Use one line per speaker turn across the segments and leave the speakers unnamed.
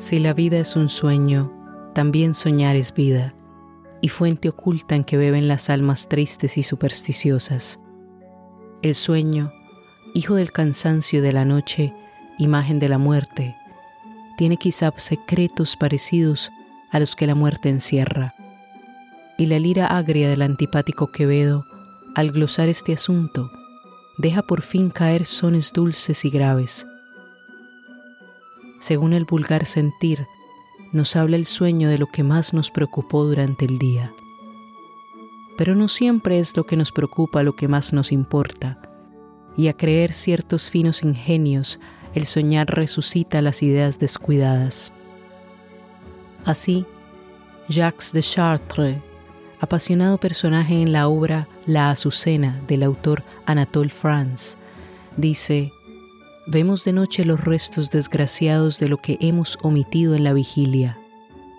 Si la vida es un sueño, también soñar es vida, y fuente oculta en que beben las almas tristes y supersticiosas. El sueño, hijo del cansancio de la noche, imagen de la muerte, tiene quizá secretos parecidos a los que la muerte encierra. Y la lira agria del antipático Quevedo, al glosar este asunto, deja por fin caer sones dulces y graves, según el vulgar sentir, nos habla el sueño de lo que más nos preocupó durante el día. Pero no siempre es lo que nos preocupa lo que más nos importa, y a creer ciertos finos ingenios, el soñar resucita las ideas descuidadas. Así, Jacques de Chartres, apasionado personaje en la obra La Azucena del autor Anatole France, dice, Vemos de noche los restos desgraciados de lo que hemos omitido en la vigilia.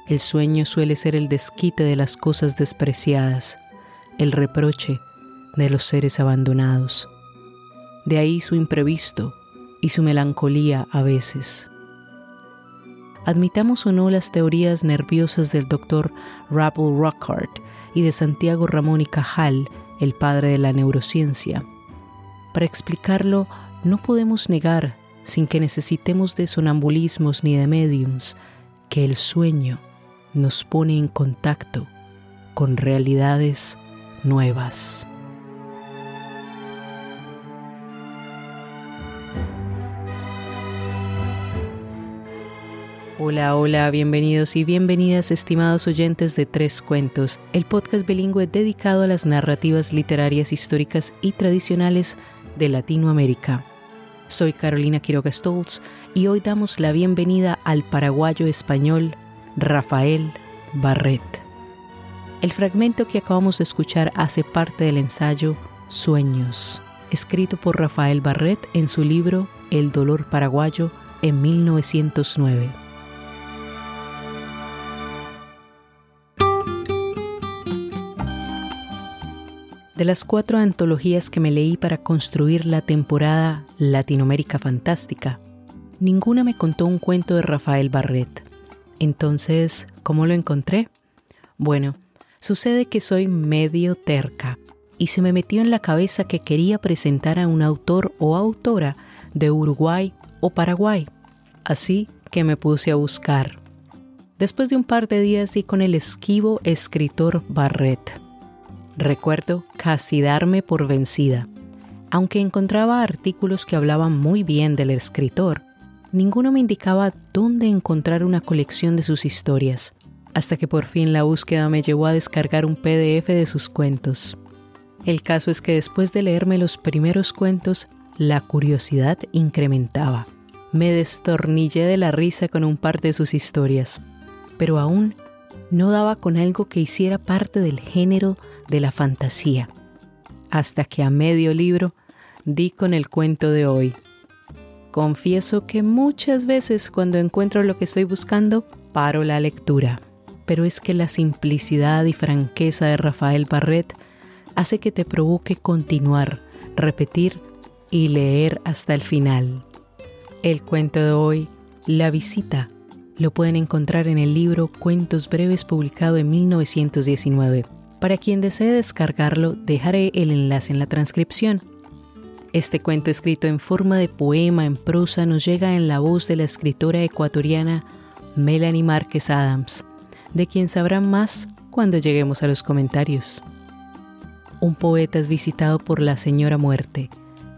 El sueño suele ser el desquite de las cosas despreciadas, el reproche de los seres abandonados. De ahí su imprevisto y su melancolía a veces. Admitamos o no las teorías nerviosas del doctor Rappel Rockhart y de Santiago Ramón y Cajal, el padre de la neurociencia. Para explicarlo, no podemos negar, sin que necesitemos de sonambulismos ni de mediums, que el sueño nos pone en contacto con realidades nuevas. Hola, hola, bienvenidos y bienvenidas estimados oyentes de Tres Cuentos, el podcast bilingüe dedicado a las narrativas literarias históricas y tradicionales de Latinoamérica. Soy Carolina Quiroga Stoltz y hoy damos la bienvenida al paraguayo español Rafael Barret. El fragmento que acabamos de escuchar hace parte del ensayo Sueños, escrito por Rafael Barret en su libro El dolor paraguayo en 1909. De las cuatro antologías que me leí para construir la temporada Latinoamérica Fantástica, ninguna me contó un cuento de Rafael Barret. Entonces, ¿cómo lo encontré? Bueno, sucede que soy medio terca y se me metió en la cabeza que quería presentar a un autor o autora de Uruguay o Paraguay. Así que me puse a buscar. Después de un par de días di con el esquivo escritor Barret Recuerdo casi darme por vencida. Aunque encontraba artículos que hablaban muy bien del escritor, ninguno me indicaba dónde encontrar una colección de sus historias, hasta que por fin la búsqueda me llevó a descargar un PDF de sus cuentos. El caso es que después de leerme los primeros cuentos, la curiosidad incrementaba. Me destornillé de la risa con un par de sus historias, pero aún no daba con algo que hiciera parte del género de la fantasía, hasta que a medio libro di con el cuento de hoy. Confieso que muchas veces cuando encuentro lo que estoy buscando, paro la lectura, pero es que la simplicidad y franqueza de Rafael Barret hace que te provoque continuar, repetir y leer hasta el final. El cuento de hoy, La visita, lo pueden encontrar en el libro Cuentos breves publicado en 1919 para quien desee descargarlo, dejaré el enlace en la transcripción. Este cuento escrito en forma de poema en prosa nos llega en la voz de la escritora ecuatoriana Melanie Márquez Adams, de quien sabrán más cuando lleguemos a los comentarios. Un poeta es visitado por la señora muerte,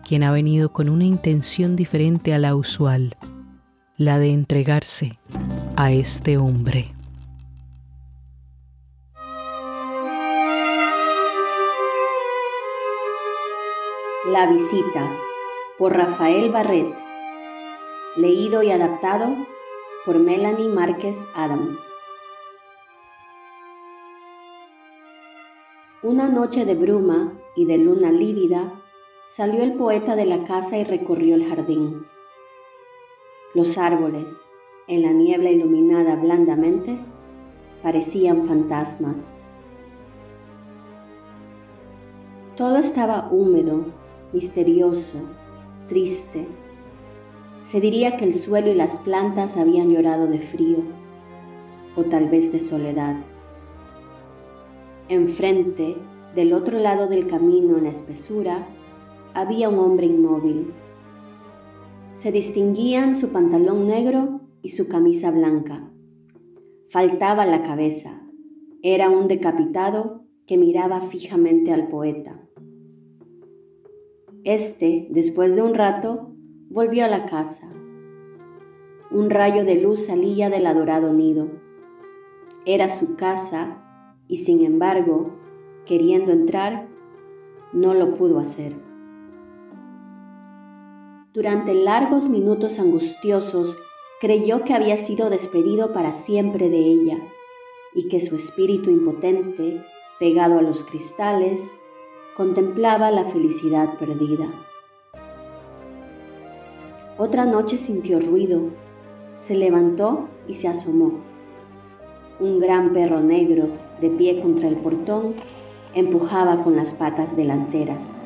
quien ha venido con una intención diferente a la usual, la de entregarse a este hombre.
La visita por Rafael Barret. Leído y adaptado por Melanie Márquez Adams. Una noche de bruma y de luna lívida, salió el poeta de la casa y recorrió el jardín. Los árboles, en la niebla iluminada blandamente, parecían fantasmas. Todo estaba húmedo misterioso, triste. se diría que el suelo y las plantas habían llorado de frío, o tal vez de soledad. Enfrente, del otro lado del camino en la espesura, había un hombre inmóvil. Se distinguían su pantalón negro y su camisa blanca. Faltaba la cabeza. Era un decapitado que miraba fijamente al poeta. Este, después de un rato, volvió a la casa. Un rayo de luz salía del adorado nido. Era su casa y sin embargo, queriendo entrar, no lo pudo hacer. Durante largos minutos angustiosos, creyó que había sido despedido para siempre de ella y que su espíritu impotente, pegado a los cristales, contemplaba la felicidad perdida. Otra noche sintió ruido, se levantó y se asomó. Un gran perro negro, de pie contra el portón, empujaba con las patas delanteras.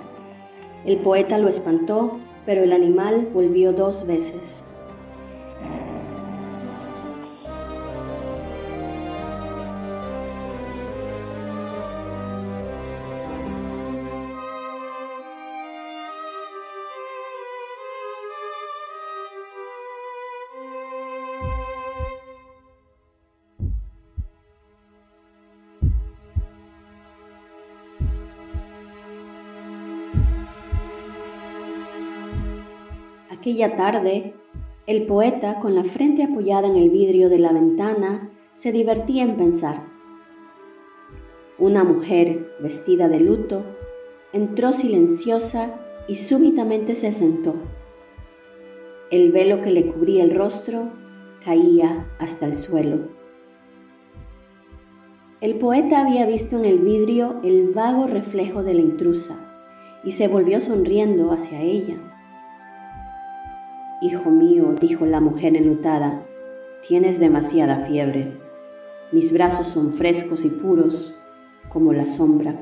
El poeta lo espantó, pero el animal volvió dos veces. Aquella tarde, el poeta, con la frente apoyada en el vidrio de la ventana, se divertía en pensar. Una mujer, vestida de luto, entró silenciosa y súbitamente se sentó. El velo que le cubría el rostro caía hasta el suelo. El poeta había visto en el vidrio el vago reflejo de la intrusa y se volvió sonriendo hacia ella. Hijo mío, dijo la mujer enlutada, tienes demasiada fiebre. Mis brazos son frescos y puros como la sombra.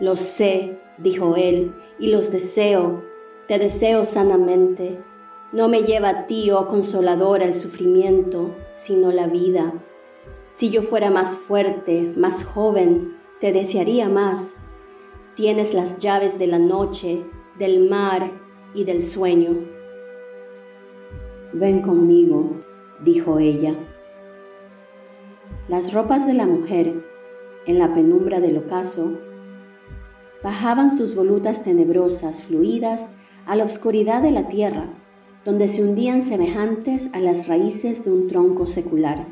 Lo sé, dijo él, y los deseo, te deseo sanamente. No me lleva a ti, oh consoladora, el sufrimiento, sino la vida. Si yo fuera más fuerte, más joven, te desearía más. Tienes las llaves de la noche, del mar y del sueño. Ven conmigo, dijo ella. Las ropas de la mujer, en la penumbra del ocaso, bajaban sus volutas tenebrosas, fluidas, a la oscuridad de la tierra, donde se hundían semejantes a las raíces de un tronco secular.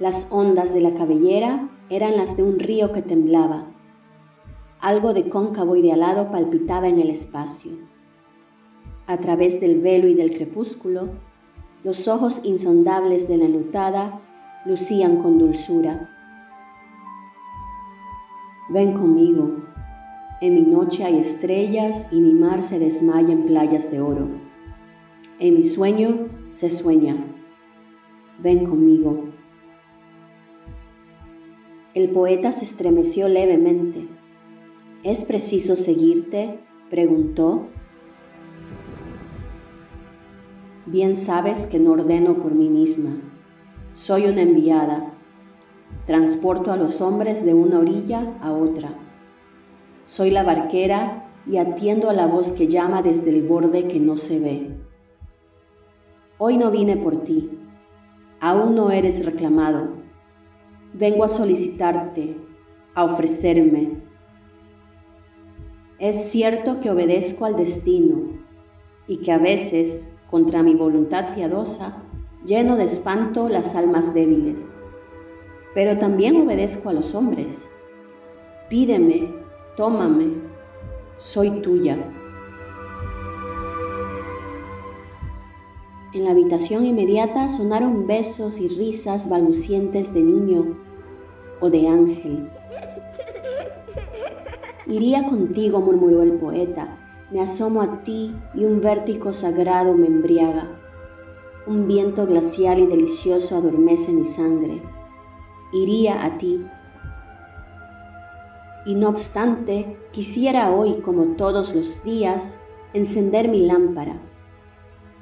Las ondas de la cabellera eran las de un río que temblaba. Algo de cóncavo y de alado palpitaba en el espacio. A través del velo y del crepúsculo, los ojos insondables de la enlutada lucían con dulzura. Ven conmigo, en mi noche hay estrellas y mi mar se desmaya en playas de oro. En mi sueño se sueña. Ven conmigo. El poeta se estremeció levemente. ¿Es preciso seguirte? preguntó Bien sabes que no ordeno por mí misma. Soy una enviada. Transporto a los hombres de una orilla a otra. Soy la barquera y atiendo a la voz que llama desde el borde que no se ve. Hoy no vine por ti. Aún no eres reclamado. Vengo a solicitarte, a ofrecerme. Es cierto que obedezco al destino y que a veces contra mi voluntad piadosa, lleno de espanto las almas débiles. Pero también obedezco a los hombres. Pídeme, tómame, soy tuya. En la habitación inmediata sonaron besos y risas balbucientes de niño o de ángel. Iría contigo, murmuró el poeta, me asomo a ti y un vértigo sagrado me embriaga. Un viento glacial y delicioso adormece mi sangre. Iría a ti. Y no obstante, quisiera hoy, como todos los días, encender mi lámpara.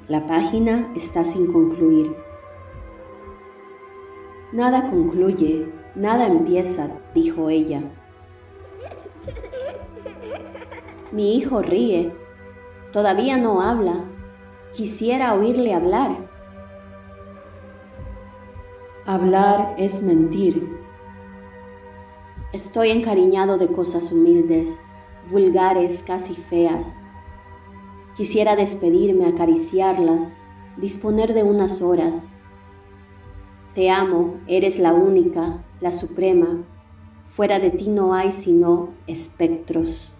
La página está sin concluir. Nada concluye, nada empieza, dijo ella. Mi hijo ríe. Todavía no habla. Quisiera oírle hablar. Hablar es mentir. Estoy encariñado de cosas humildes, vulgares, casi feas. Quisiera despedirme, acariciarlas, disponer de unas horas. Te amo, eres la única, la suprema. Fuera de ti no hay sino espectros.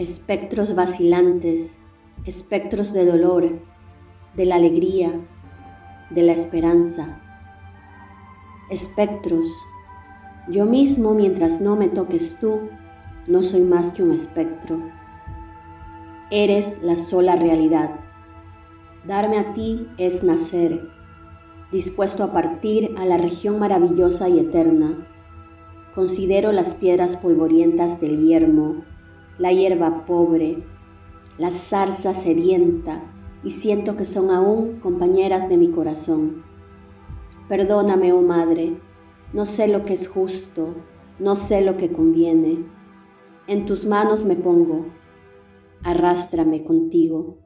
Espectros vacilantes, espectros de dolor, de la alegría, de la esperanza. Espectros. Yo mismo, mientras no me toques tú, no soy más que un espectro. Eres la sola realidad. Darme a ti es nacer, dispuesto a partir a la región maravillosa y eterna. Considero las piedras polvorientas del yermo, la hierba pobre, la zarza sedienta, y siento que son aún compañeras de mi corazón. Perdóname, oh Madre, no sé lo que es justo, no sé lo que conviene. En tus manos me pongo, arrástrame contigo.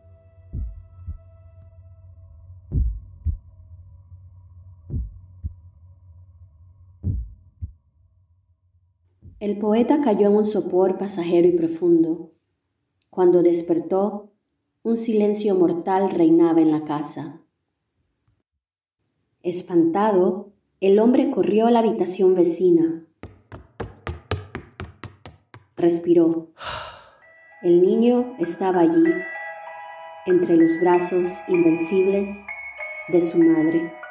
El poeta cayó en un sopor pasajero y profundo. Cuando despertó, un silencio mortal reinaba en la casa. Espantado, el hombre corrió a la habitación vecina. Respiró. El niño estaba allí, entre los brazos invencibles de su madre.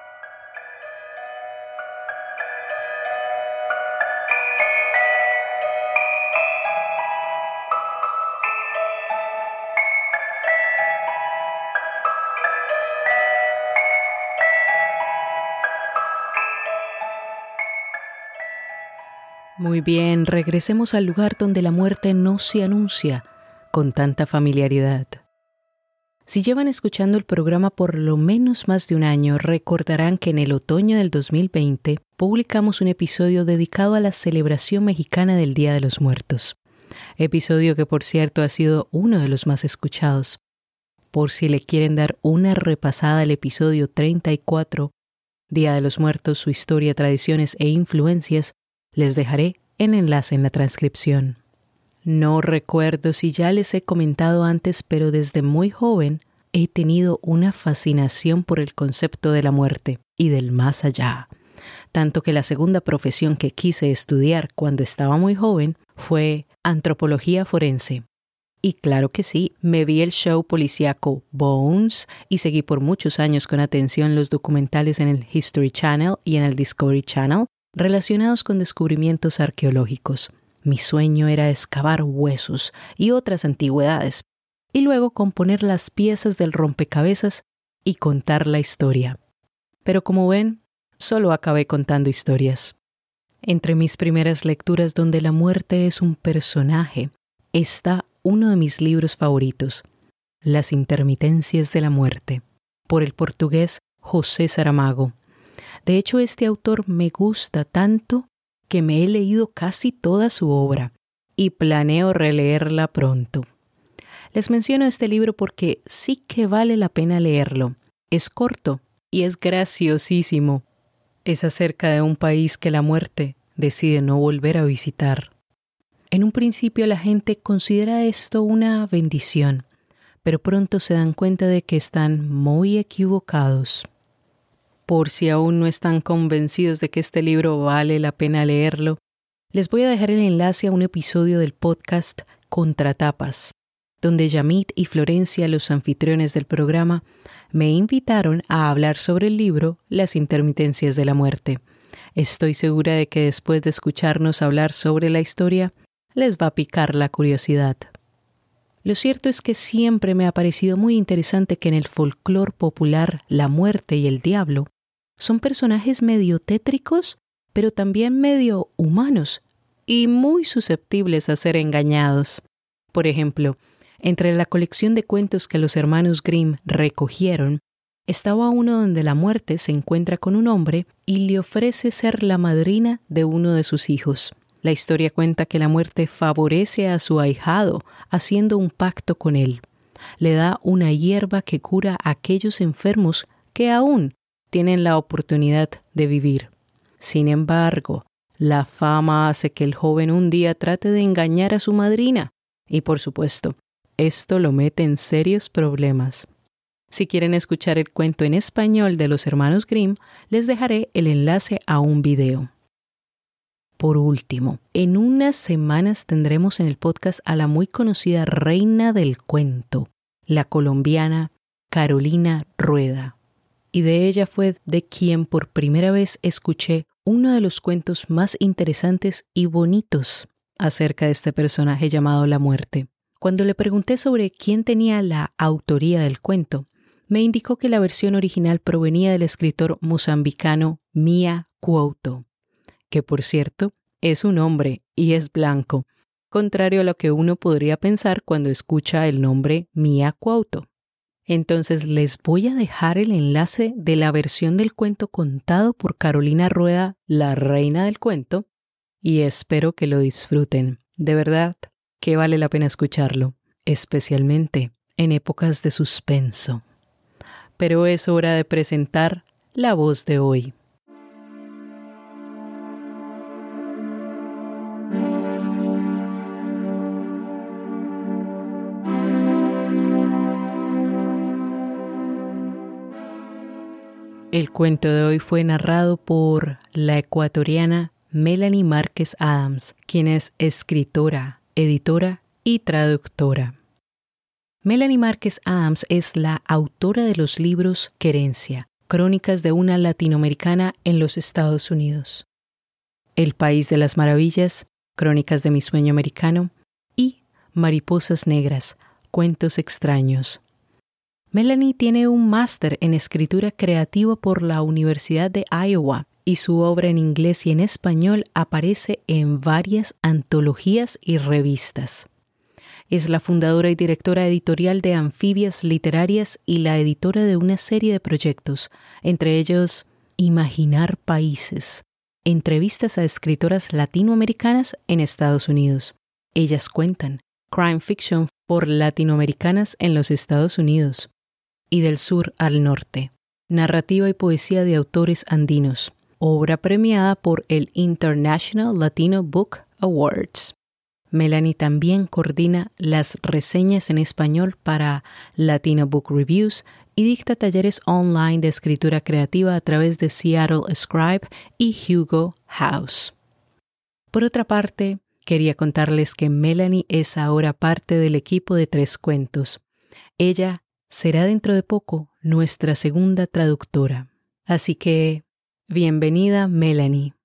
Muy bien, regresemos al lugar donde la muerte no se anuncia con tanta familiaridad. Si llevan escuchando el programa por lo menos más de un año, recordarán que en el otoño del 2020 publicamos un episodio dedicado a la celebración mexicana del Día de los Muertos. Episodio que por cierto ha sido uno de los más escuchados. Por si le quieren dar una repasada al episodio 34, Día de los Muertos, su historia, tradiciones e influencias, les dejaré el enlace en la transcripción. No recuerdo si ya les he comentado antes, pero desde muy joven he tenido una fascinación por el concepto de la muerte y del más allá. Tanto que la segunda profesión que quise estudiar cuando estaba muy joven fue antropología forense. Y claro que sí, me vi el show policíaco Bones y seguí por muchos años con atención los documentales en el History Channel y en el Discovery Channel relacionados con descubrimientos arqueológicos. Mi sueño era excavar huesos y otras antigüedades, y luego componer las piezas del rompecabezas y contar la historia. Pero como ven, solo acabé contando historias. Entre mis primeras lecturas donde la muerte es un personaje, está uno de mis libros favoritos, Las intermitencias de la muerte, por el portugués José Saramago. De hecho, este autor me gusta tanto que me he leído casi toda su obra y planeo releerla pronto. Les menciono este libro porque sí que vale la pena leerlo. Es corto y es graciosísimo. Es acerca de un país que la muerte decide no volver a visitar. En un principio la gente considera esto una bendición, pero pronto se dan cuenta de que están muy equivocados. Por si aún no están convencidos de que este libro vale la pena leerlo, les voy a dejar el enlace a un episodio del podcast Contratapas, donde Yamit y Florencia, los anfitriones del programa, me invitaron a hablar sobre el libro Las intermitencias de la muerte. Estoy segura de que después de escucharnos hablar sobre la historia, les va a picar la curiosidad. Lo cierto es que siempre me ha parecido muy interesante que en el folclore popular la muerte y el diablo son personajes medio tétricos, pero también medio humanos y muy susceptibles a ser engañados. Por ejemplo, Entre la colección de cuentos que los hermanos Grimm recogieron, estaba uno donde la muerte se encuentra con un hombre y le ofrece ser la madrina de uno de sus hijos. La historia cuenta que la muerte favorece a su ahijado haciendo un pacto con él. Le da una hierba que cura a aquellos enfermos que aún tienen la oportunidad de vivir. Sin embargo, la fama hace que el joven un día trate de engañar a su madrina y por supuesto, esto lo mete en serios problemas. Si quieren escuchar el cuento en español de los hermanos Grimm, les dejaré el enlace a un video. Por último, en unas semanas tendremos en el podcast a la muy conocida reina del cuento, la colombiana Carolina Rueda. Y de ella fue de quien por primera vez escuché uno de los cuentos más interesantes y bonitos acerca de este personaje llamado la muerte. Cuando le pregunté sobre quién tenía la autoría del cuento, me indicó que la versión original provenía del escritor mozambicano Mia Couto, que por cierto es un hombre y es blanco, contrario a lo que uno podría pensar cuando escucha el nombre Mia Couto. Entonces les voy a dejar el enlace de la versión del cuento contado por Carolina Rueda, la reina del cuento, y espero que lo disfruten. De verdad que vale la pena escucharlo, especialmente en épocas de suspenso. Pero es hora de presentar la voz de hoy. El cuento de hoy fue narrado por la ecuatoriana Melanie Márquez Adams, quien es escritora, editora y traductora. Melanie Márquez Adams es la autora de los libros Querencia, Crónicas de una latinoamericana en los Estados Unidos, El País de las Maravillas, Crónicas de mi sueño americano y Mariposas Negras, Cuentos extraños. Melanie tiene un máster en escritura creativa por la Universidad de Iowa y su obra en inglés y en español aparece en varias antologías y revistas. Es la fundadora y directora editorial de Anfibias Literarias y la editora de una serie de proyectos, entre ellos Imaginar Países, entrevistas a escritoras latinoamericanas en Estados Unidos. Ellas cuentan Crime Fiction por latinoamericanas en los Estados Unidos y del sur al norte, narrativa y poesía de autores andinos, obra premiada por el International Latino Book Awards. Melanie también coordina las reseñas en español para Latino Book Reviews y dicta talleres online de escritura creativa a través de Seattle Scribe y Hugo House. Por otra parte, quería contarles que Melanie es ahora parte del equipo de Tres Cuentos. Ella será dentro de poco nuestra segunda traductora. Así que Bienvenida Melanie.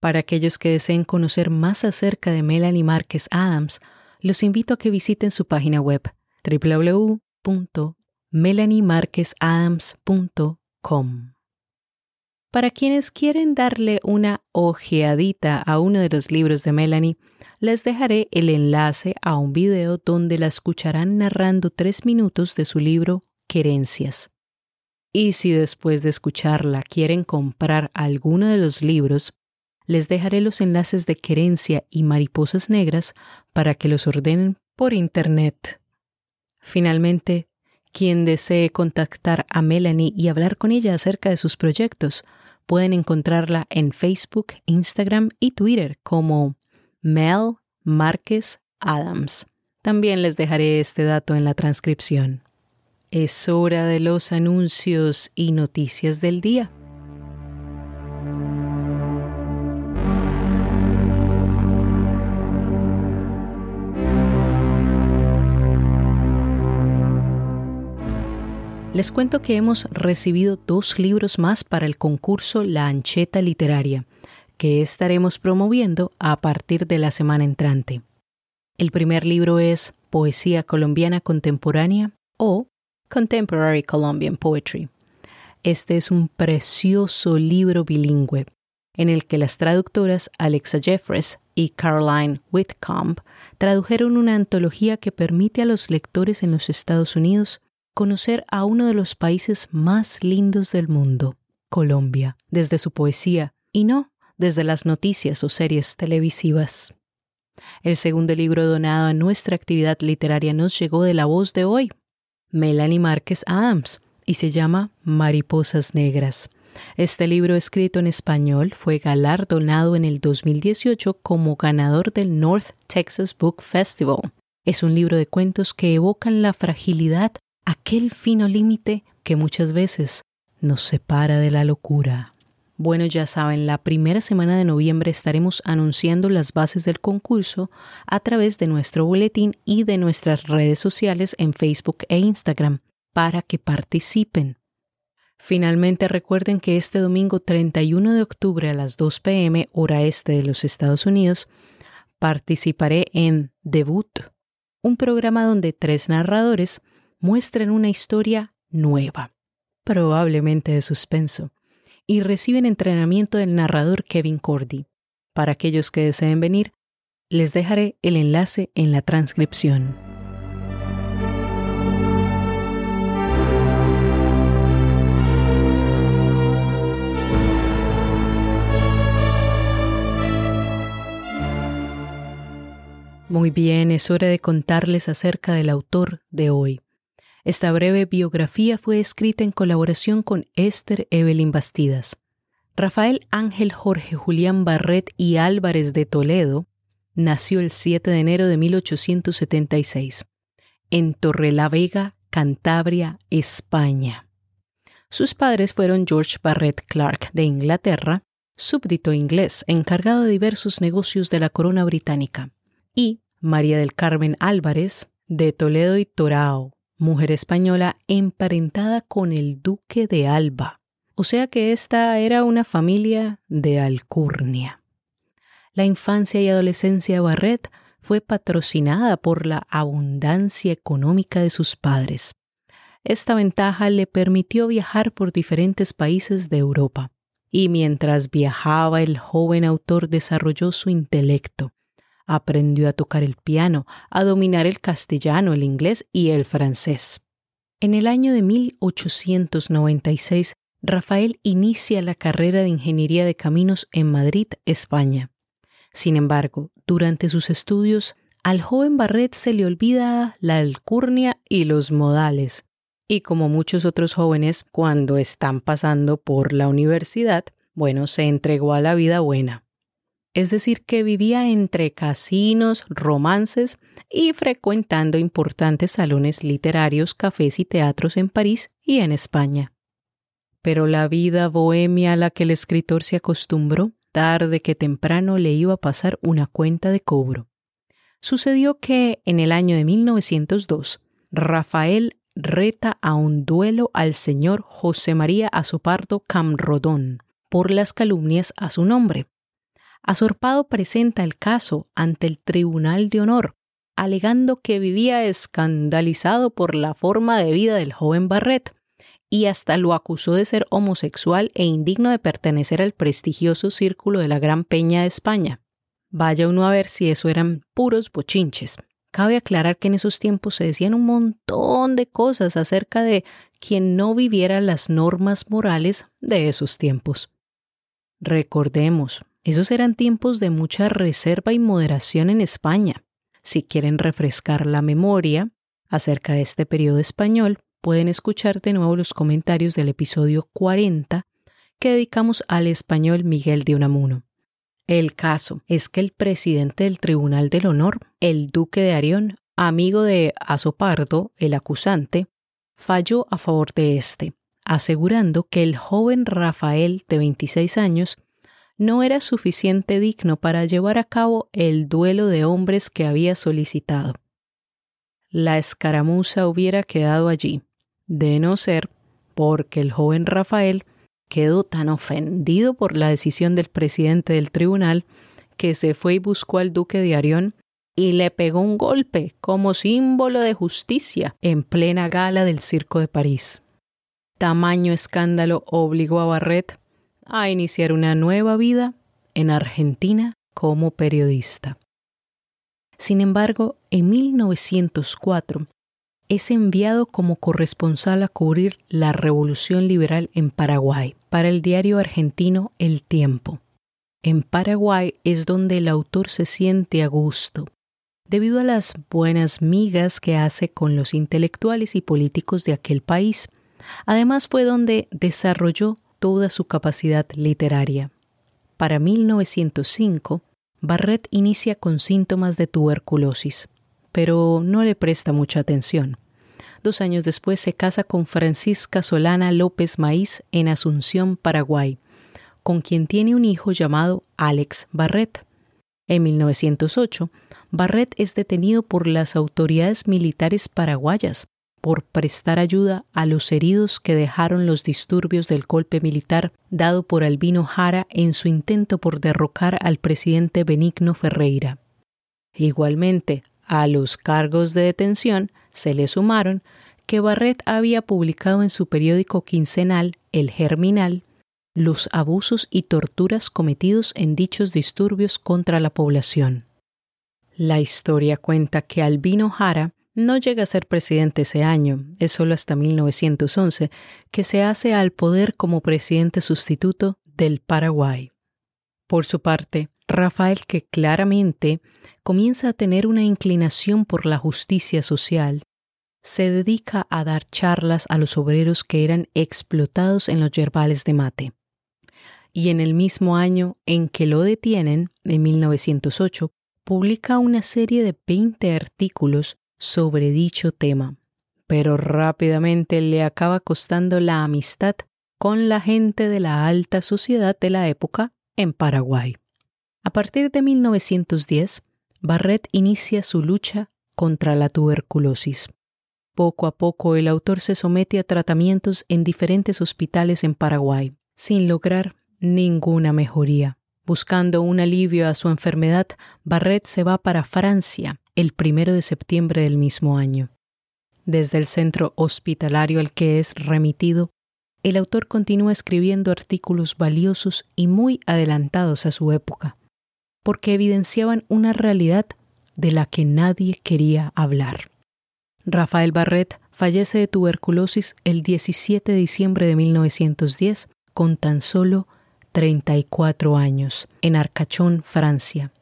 Para aquellos que deseen conocer más acerca de Melanie Márquez Adams, los invito a que visiten su página web www.melaniemarquezadams.com. Para quienes quieren darle una ojeadita a uno de los libros de Melanie, les dejaré el enlace a un video donde la escucharán narrando tres minutos de su libro Querencias. Y si después de escucharla quieren comprar alguno de los libros, les dejaré los enlaces de Querencia y Mariposas Negras para que los ordenen por Internet. Finalmente, quien desee contactar a Melanie y hablar con ella acerca de sus proyectos, pueden encontrarla en Facebook, Instagram y Twitter como Mel Márquez Adams. También les dejaré este dato en la transcripción. Es hora de los anuncios y noticias del día. Les cuento que hemos recibido dos libros más para el concurso La Ancheta Literaria, que estaremos promoviendo a partir de la semana entrante. El primer libro es Poesía colombiana contemporánea o Contemporary Colombian Poetry. Este es un precioso libro bilingüe. en el que las traductoras Alexa Jeffres y Caroline Whitcomb tradujeron una antología que permite a los lectores en los Estados Unidos conocer a uno de los países más lindos del mundo, Colombia, desde su poesía y no desde las noticias o series televisivas. El segundo libro donado a nuestra actividad literaria nos llegó de la voz de hoy, Melanie Márquez Adams, y se llama Mariposas Negras. Este libro escrito en español fue galardonado en el 2018 como ganador del North Texas Book Festival. Es un libro de cuentos que evocan la fragilidad, aquel fino límite que muchas veces nos separa de la locura. Bueno, ya saben, la primera semana de noviembre estaremos anunciando las bases del concurso a través de nuestro boletín y de nuestras redes sociales en Facebook e Instagram para que participen. Finalmente recuerden que este domingo 31 de octubre a las 2 pm hora este de los Estados Unidos participaré en Debut, un programa donde tres narradores muestran una historia nueva, probablemente de suspenso, y reciben entrenamiento del narrador Kevin Cordy. Para aquellos que deseen venir, les dejaré el enlace en la transcripción. Muy bien, es hora de contarles acerca del autor de hoy. Esta breve biografía fue escrita en colaboración con Esther Evelyn Bastidas. Rafael Ángel Jorge Julián Barret y Álvarez de Toledo nació el 7 de enero de 1876 en Torrelavega, Cantabria, España. Sus padres fueron George Barrett Clark de Inglaterra, súbdito inglés encargado de diversos negocios de la corona británica, y María del Carmen Álvarez, de Toledo y Torao, mujer española emparentada con el duque de Alba. O sea que esta era una familia de alcurnia. La infancia y adolescencia de Barret fue patrocinada por la abundancia económica de sus padres. Esta ventaja le permitió viajar por diferentes países de Europa. Y mientras viajaba, el joven autor desarrolló su intelecto, Aprendió a tocar el piano, a dominar el castellano, el inglés y el francés. En el año de 1896, Rafael inicia la carrera de Ingeniería de Caminos en Madrid, España. Sin embargo, durante sus estudios, al joven Barret se le olvida la alcurnia y los modales. Y como muchos otros jóvenes, cuando están pasando por la universidad, bueno, se entregó a la vida buena es decir, que vivía entre casinos, romances y frecuentando importantes salones literarios, cafés y teatros en París y en España. Pero la vida bohemia a la que el escritor se acostumbró, tarde que temprano le iba a pasar una cuenta de cobro. Sucedió que en el año de 1902, Rafael reta a un duelo al señor José María Azopardo Camrodón por las calumnias a su nombre. Azorpado presenta el caso ante el Tribunal de Honor, alegando que vivía escandalizado por la forma de vida del joven Barret y hasta lo acusó de ser homosexual e indigno de pertenecer al prestigioso círculo de la Gran Peña de España. Vaya uno a ver si eso eran puros bochinches. Cabe aclarar que en esos tiempos se decían un montón de cosas acerca de quien no viviera las normas morales de esos tiempos. Recordemos, esos eran tiempos de mucha reserva y moderación en España. Si quieren refrescar la memoria acerca de este periodo español, pueden escuchar de nuevo los comentarios del episodio 40 que dedicamos al español Miguel de Unamuno. El caso es que el presidente del Tribunal del Honor, el duque de Arión, amigo de Azopardo, el acusante, falló a favor de este, asegurando que el joven Rafael, de 26 años, no era suficiente digno para llevar a cabo el duelo de hombres que había solicitado. La escaramuza hubiera quedado allí, de no ser porque el joven Rafael quedó tan ofendido por la decisión del presidente del tribunal que se fue y buscó al duque de Arión y le pegó un golpe como símbolo de justicia en plena gala del Circo de París. Tamaño escándalo obligó a Barret a iniciar una nueva vida en Argentina como periodista. Sin embargo, en 1904 es enviado como corresponsal a cubrir la revolución liberal en Paraguay para el diario argentino El Tiempo. En Paraguay es donde el autor se siente a gusto, debido a las buenas migas que hace con los intelectuales y políticos de aquel país. Además fue donde desarrolló toda su capacidad literaria. Para 1905, Barrett inicia con síntomas de tuberculosis, pero no le presta mucha atención. Dos años después se casa con Francisca Solana López Maíz en Asunción, Paraguay, con quien tiene un hijo llamado Alex Barrett. En 1908, Barrett es detenido por las autoridades militares paraguayas por prestar ayuda a los heridos que dejaron los disturbios del golpe militar dado por Albino Jara en su intento por derrocar al presidente Benigno Ferreira. Igualmente, a los cargos de detención se le sumaron que Barrett había publicado en su periódico quincenal El Germinal los abusos y torturas cometidos en dichos disturbios contra la población. La historia cuenta que Albino Jara no llega a ser presidente ese año, es solo hasta 1911 que se hace al poder como presidente sustituto del Paraguay. Por su parte, Rafael, que claramente comienza a tener una inclinación por la justicia social, se dedica a dar charlas a los obreros que eran explotados en los yerbales de mate. Y en el mismo año en que lo detienen, en 1908, publica una serie de 20 artículos sobre dicho tema, pero rápidamente le acaba costando la amistad con la gente de la alta sociedad de la época en Paraguay. A partir de 1910, Barrett inicia su lucha contra la tuberculosis. Poco a poco el autor se somete a tratamientos en diferentes hospitales en Paraguay, sin lograr ninguna mejoría. Buscando un alivio a su enfermedad, Barrett se va para Francia, el primero de septiembre del mismo año. Desde el centro hospitalario al que es remitido, el autor continúa escribiendo artículos valiosos y muy adelantados a su época, porque evidenciaban una realidad de la que nadie quería hablar. Rafael Barret fallece de tuberculosis el 17 de diciembre de 1910 con tan solo 34 años en Arcachón, Francia.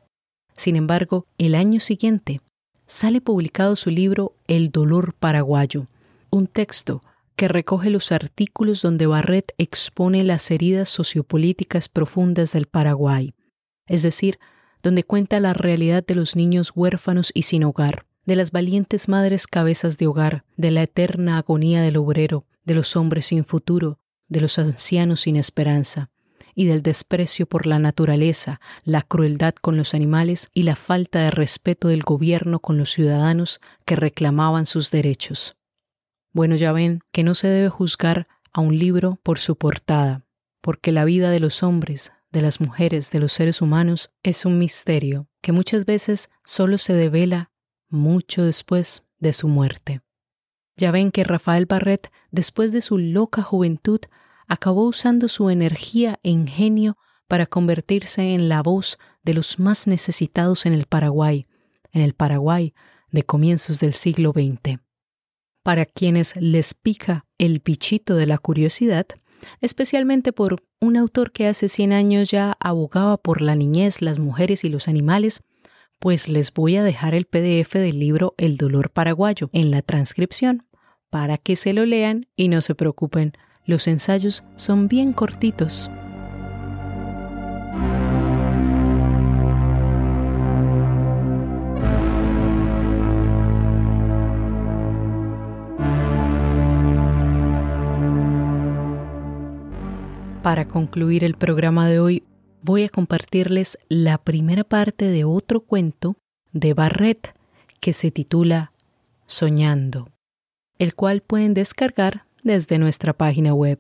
Sin embargo, el año siguiente sale publicado su libro El dolor paraguayo, un texto que recoge los artículos donde Barret expone las heridas sociopolíticas profundas del Paraguay, es decir, donde cuenta la realidad de los niños huérfanos y sin hogar, de las valientes madres cabezas de hogar, de la eterna agonía del obrero, de los hombres sin futuro, de los ancianos sin esperanza, y del desprecio por la naturaleza, la crueldad con los animales y la falta de respeto del gobierno con los ciudadanos que reclamaban sus derechos. Bueno, ya ven que no se debe juzgar a un libro por su portada, porque la vida de los hombres, de las mujeres, de los seres humanos es un misterio que muchas veces solo se devela mucho después de su muerte. Ya ven que Rafael Barret, después de su loca juventud, acabó usando su energía e ingenio para convertirse en la voz de los más necesitados en el Paraguay, en el Paraguay de comienzos del siglo XX. Para quienes les pica el pichito de la curiosidad, especialmente por un autor que hace 100 años ya abogaba por la niñez, las mujeres y los animales, pues les voy a dejar el PDF del libro El dolor paraguayo en la transcripción para que se lo lean y no se preocupen, los ensayos son bien cortitos. Para concluir el programa de hoy, voy a compartirles la primera parte de otro cuento de Barrett que se titula Soñando, el cual pueden descargar desde nuestra página web.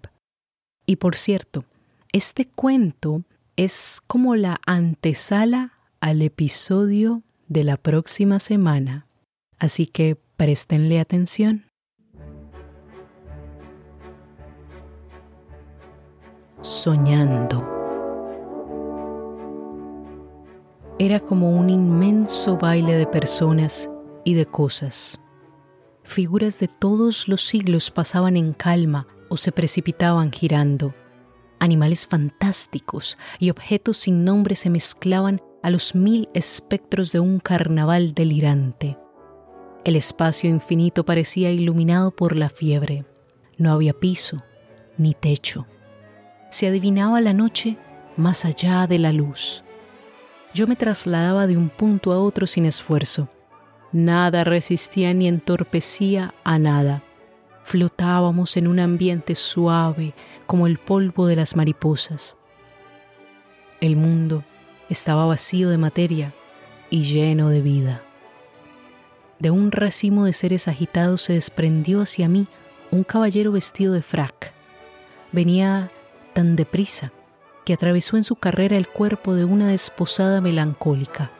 Y por cierto, este cuento es como la antesala al episodio de la próxima semana, así que préstenle atención. soñando. Era como un inmenso baile de personas y de cosas. Figuras de todos los siglos pasaban en calma o se precipitaban girando. Animales fantásticos y objetos sin nombre se mezclaban a los mil espectros de un carnaval delirante. El espacio infinito parecía iluminado por la fiebre. No había piso ni techo. Se adivinaba la noche más allá de la luz. Yo me trasladaba de un punto a otro sin esfuerzo. Nada resistía ni entorpecía a nada. Flotábamos en un ambiente suave como el polvo de las mariposas. El mundo estaba vacío de materia y lleno de vida. De un racimo de seres agitados se desprendió hacia mí un caballero vestido de frac. Venía tan deprisa que atravesó en su carrera el cuerpo de una desposada melancólica.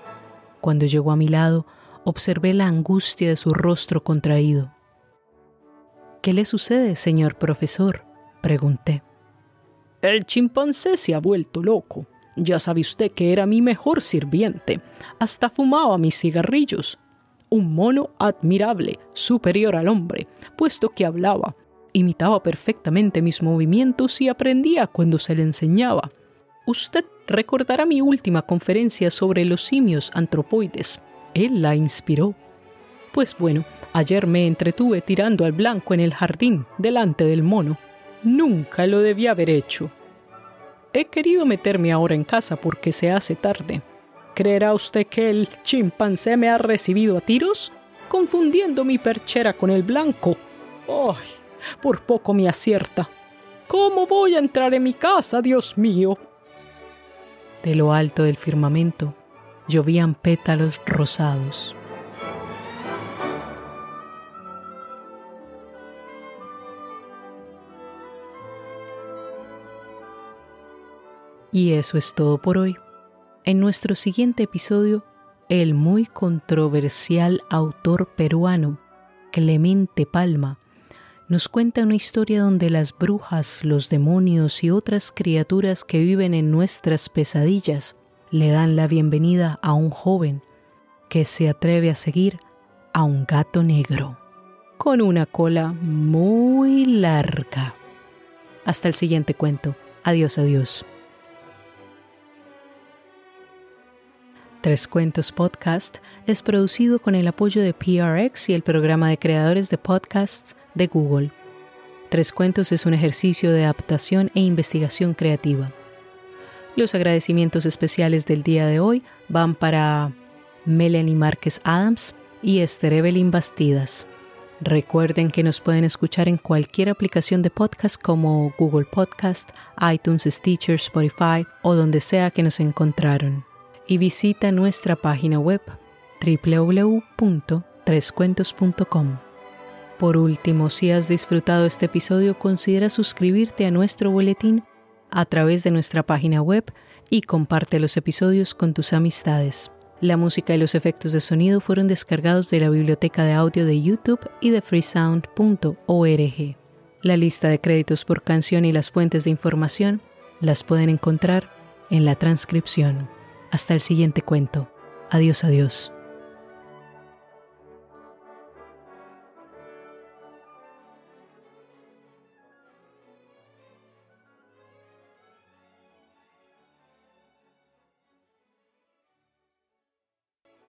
Cuando llegó a mi lado, observé la angustia de su rostro contraído. ¿Qué le sucede, señor profesor? pregunté.
El chimpancé se ha vuelto loco. Ya sabe usted que era mi mejor sirviente. Hasta fumaba mis cigarrillos. Un mono admirable, superior al hombre, puesto que hablaba. Imitaba perfectamente mis movimientos y aprendía cuando se le enseñaba. Usted recordará mi última conferencia sobre los simios antropoides. Él la inspiró. Pues bueno, ayer me entretuve tirando al blanco en el jardín, delante del mono. Nunca lo debía haber hecho. He querido meterme ahora en casa porque se hace tarde. ¿Creerá usted que el chimpancé me ha recibido a tiros? Confundiendo mi perchera con el blanco. ¡Ay! Por poco me acierta. ¿Cómo voy a entrar en mi casa, Dios mío?
De lo alto del firmamento llovían pétalos rosados. Y eso es todo por hoy. En nuestro siguiente episodio, el muy controversial autor peruano Clemente Palma nos cuenta una historia donde las brujas, los demonios y otras criaturas que viven en nuestras pesadillas le dan la bienvenida a un joven que se atreve a seguir a un gato negro con una cola muy larga. Hasta el siguiente cuento. Adiós, adiós. Tres Cuentos Podcast es producido con el apoyo de PRX y el programa de creadores de podcasts de Google. Tres Cuentos es un ejercicio de adaptación e investigación creativa. Los agradecimientos especiales del día de hoy van para Melanie Márquez Adams y Esther Evelyn Bastidas. Recuerden que nos pueden escuchar en cualquier aplicación de podcast como Google Podcast, iTunes, Stitcher, Spotify o donde sea que nos encontraron y visita nuestra página web www.trescuentos.com. Por último, si has disfrutado este episodio, considera suscribirte a nuestro boletín a través de nuestra página web y comparte los episodios con tus amistades. La música y los efectos de sonido fueron descargados de la biblioteca de audio de YouTube y de freesound.org. La lista de créditos por canción y las fuentes de información las pueden encontrar en la transcripción. Hasta el siguiente cuento. Adiós, adiós.